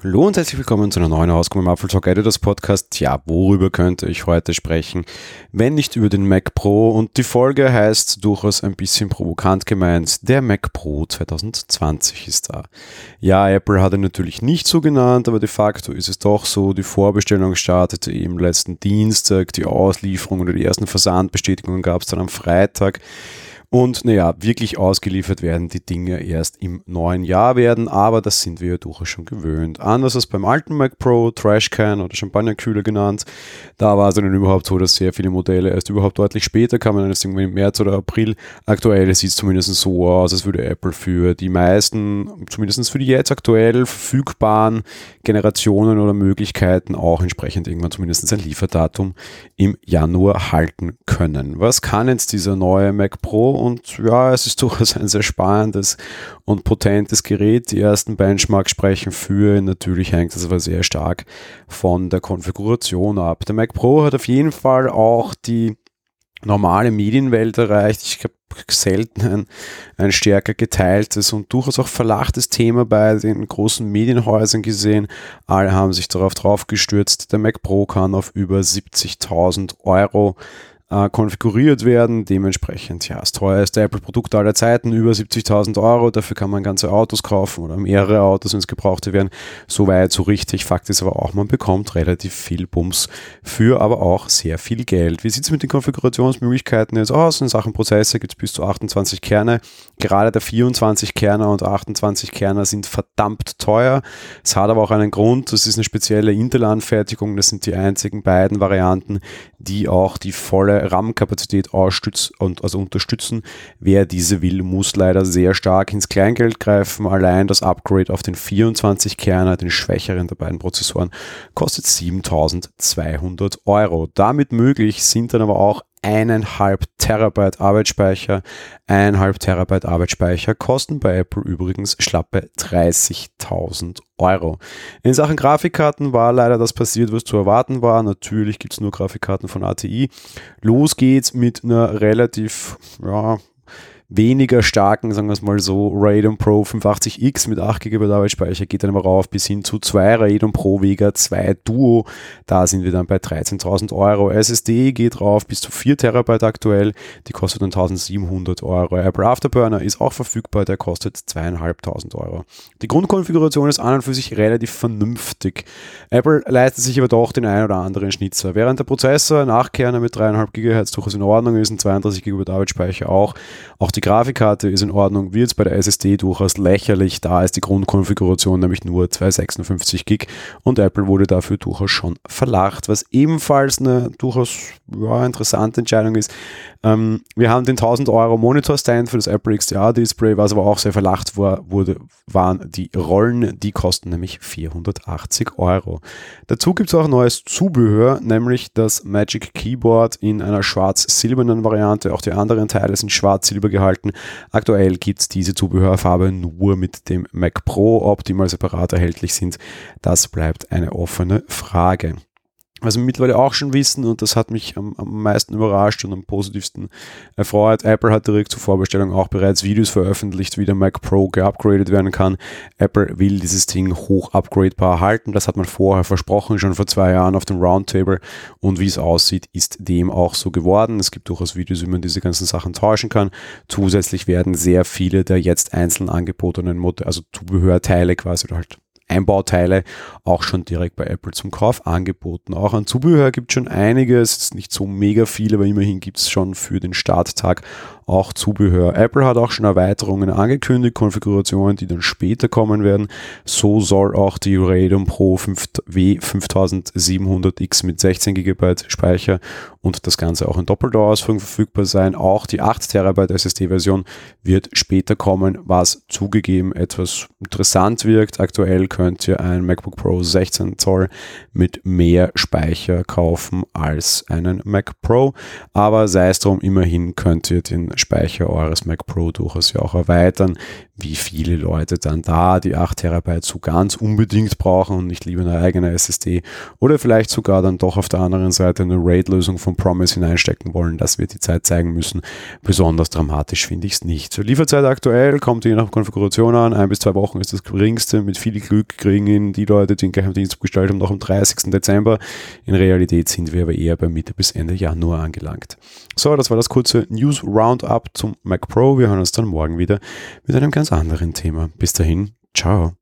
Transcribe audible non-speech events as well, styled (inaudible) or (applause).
Hallo und herzlich willkommen zu einer neuen Ausgabe im Apple Talk Editors Podcast. Ja, worüber könnte ich heute sprechen, wenn nicht über den Mac Pro? Und die Folge heißt durchaus ein bisschen provokant gemeint, der Mac Pro 2020 ist da. Ja, Apple hat ihn natürlich nicht so genannt, aber de facto ist es doch so, die Vorbestellung startete im letzten Dienstag, die Auslieferung oder die ersten Versandbestätigungen gab es dann am Freitag. Und naja, wirklich ausgeliefert werden die Dinge erst im neuen Jahr werden, aber das sind wir ja durchaus schon gewöhnt. Anders als beim alten Mac Pro, Trashcan oder Champagnerkühler genannt, da war es dann überhaupt so, dass sehr viele Modelle erst überhaupt deutlich später kamen, erst irgendwie im März oder April. Aktuell sieht es zumindest so aus, als würde Apple für die meisten, zumindest für die jetzt aktuell verfügbaren Generationen oder Möglichkeiten auch entsprechend irgendwann zumindest ein Lieferdatum im Januar halten können. Was kann jetzt dieser neue Mac Pro? Und ja, es ist (laughs) durchaus ein sehr spannendes und potentes Gerät. Die ersten Benchmarks sprechen für. Natürlich hängt es aber sehr stark von der Konfiguration ab. Der Mac Pro hat auf jeden Fall auch die normale Medienwelt erreicht. Ich habe selten ein, ein stärker geteiltes und durchaus auch verlachtes Thema bei den großen Medienhäusern gesehen. Alle haben sich darauf draufgestürzt. Der Mac Pro kann auf über 70.000 Euro äh, konfiguriert werden. Dementsprechend, ja, das teuerste Apple-Produkt aller Zeiten, über 70.000 Euro. Dafür kann man ganze Autos kaufen oder mehrere Autos, wenn es gebrauchte werden. So weit, so richtig. Fakt ist aber auch, man bekommt relativ viel Bums für aber auch sehr viel Geld. Wie sieht es mit den Konfigurationsmöglichkeiten jetzt aus? In Sachen Prozesse gibt es bis zu 28 Kerne. Gerade der 24 Kerner und 28 Kerner sind verdammt teuer. Es hat aber auch einen Grund. Das ist eine spezielle Intel-Anfertigung. Das sind die einzigen beiden Varianten, die auch die volle RAM-Kapazität und also unterstützen. Wer diese will, muss leider sehr stark ins Kleingeld greifen. Allein das Upgrade auf den 24 Kerner, den schwächeren der beiden Prozessoren, kostet 7200 Euro. Damit möglich sind dann aber auch eineinhalb Terabyte Arbeitsspeicher. Eineinhalb Terabyte Arbeitsspeicher kosten bei Apple übrigens schlappe 30.000 Euro. In Sachen Grafikkarten war leider das passiert, was zu erwarten war. Natürlich gibt es nur Grafikkarten von ATI. Los geht's mit einer relativ, ja, weniger starken, sagen wir es mal so, Radeon Pro 580X mit 8 GB Arbeitsspeicher geht dann aber rauf bis hin zu 2 Radeon Pro Vega 2 Duo. Da sind wir dann bei 13.000 Euro. SSD geht rauf bis zu 4 Terabyte aktuell. Die kostet dann 1.700 Euro. Apple Afterburner ist auch verfügbar. Der kostet 2.500 Euro. Die Grundkonfiguration ist an und für sich relativ vernünftig. Apple leistet sich aber doch den ein oder anderen Schnitzer. Während der Prozessor Nachkerner mit 3,5 GHz durchaus in Ordnung ist, ein 32 GB Arbeitsspeicher auch. Auch die die Grafikkarte ist in Ordnung, wird es bei der SSD durchaus lächerlich. Da ist die Grundkonfiguration nämlich nur 256 Gig und Apple wurde dafür durchaus schon verlacht, was ebenfalls eine durchaus ja, interessante Entscheidung ist. Ähm, wir haben den 1000 Euro Monitor-Stand für das Apple XDR-Display, was aber auch sehr verlacht war, wurde, waren die Rollen, die kosten nämlich 480 Euro. Dazu gibt es auch neues Zubehör, nämlich das Magic Keyboard in einer schwarz-silbernen Variante. Auch die anderen Teile sind schwarz-silber gehalten gehalten. Aktuell gibt es diese Zubehörfarbe nur mit dem Mac Pro, ob die mal separat erhältlich sind. Das bleibt eine offene Frage. Was wir mittlerweile auch schon wissen, und das hat mich am, am, meisten überrascht und am positivsten erfreut, Apple hat direkt zur Vorbestellung auch bereits Videos veröffentlicht, wie der Mac Pro geupgradet werden kann. Apple will dieses Ding hoch upgradebar halten. Das hat man vorher versprochen, schon vor zwei Jahren auf dem Roundtable. Und wie es aussieht, ist dem auch so geworden. Es gibt durchaus Videos, wie man diese ganzen Sachen tauschen kann. Zusätzlich werden sehr viele der jetzt einzeln angebotenen Modelle, also Zubehörteile quasi oder halt Einbauteile auch schon direkt bei Apple zum Kauf angeboten. Auch an Zubehör gibt es schon einiges, nicht so mega viel, aber immerhin gibt es schon für den Starttag auch Zubehör. Apple hat auch schon Erweiterungen angekündigt, Konfigurationen, die dann später kommen werden. So soll auch die Radeon Pro 5 W5700X mit 16 GB Speicher und das Ganze auch in doppelter Ausführung verfügbar sein. Auch die 8 TB SSD-Version wird später kommen, was zugegeben etwas interessant wirkt. Aktuell könnt ihr ein MacBook Pro 16 Zoll mit mehr Speicher kaufen als einen Mac Pro, aber sei es drum, immerhin könnt ihr den Speicher eures Mac Pro durchaus ja auch erweitern. Wie viele Leute dann da die 8 Terabyte so ganz unbedingt brauchen und nicht lieber eine eigene SSD oder vielleicht sogar dann doch auf der anderen Seite eine RAID-Lösung von Promise hineinstecken wollen, das wird die Zeit zeigen müssen. Besonders dramatisch finde ich es nicht. Zur Lieferzeit aktuell kommt je nach Konfiguration an. Ein bis zwei Wochen ist das geringste. Mit viel Glück kriegen die Leute, die den Geheimdienst bestellt haben, noch am 30. Dezember. In Realität sind wir aber eher bei Mitte bis Ende Januar angelangt. So, das war das kurze News Roundup zum Mac Pro. Wir hören uns dann morgen wieder mit einem ganz anderen Thema. Bis dahin, ciao.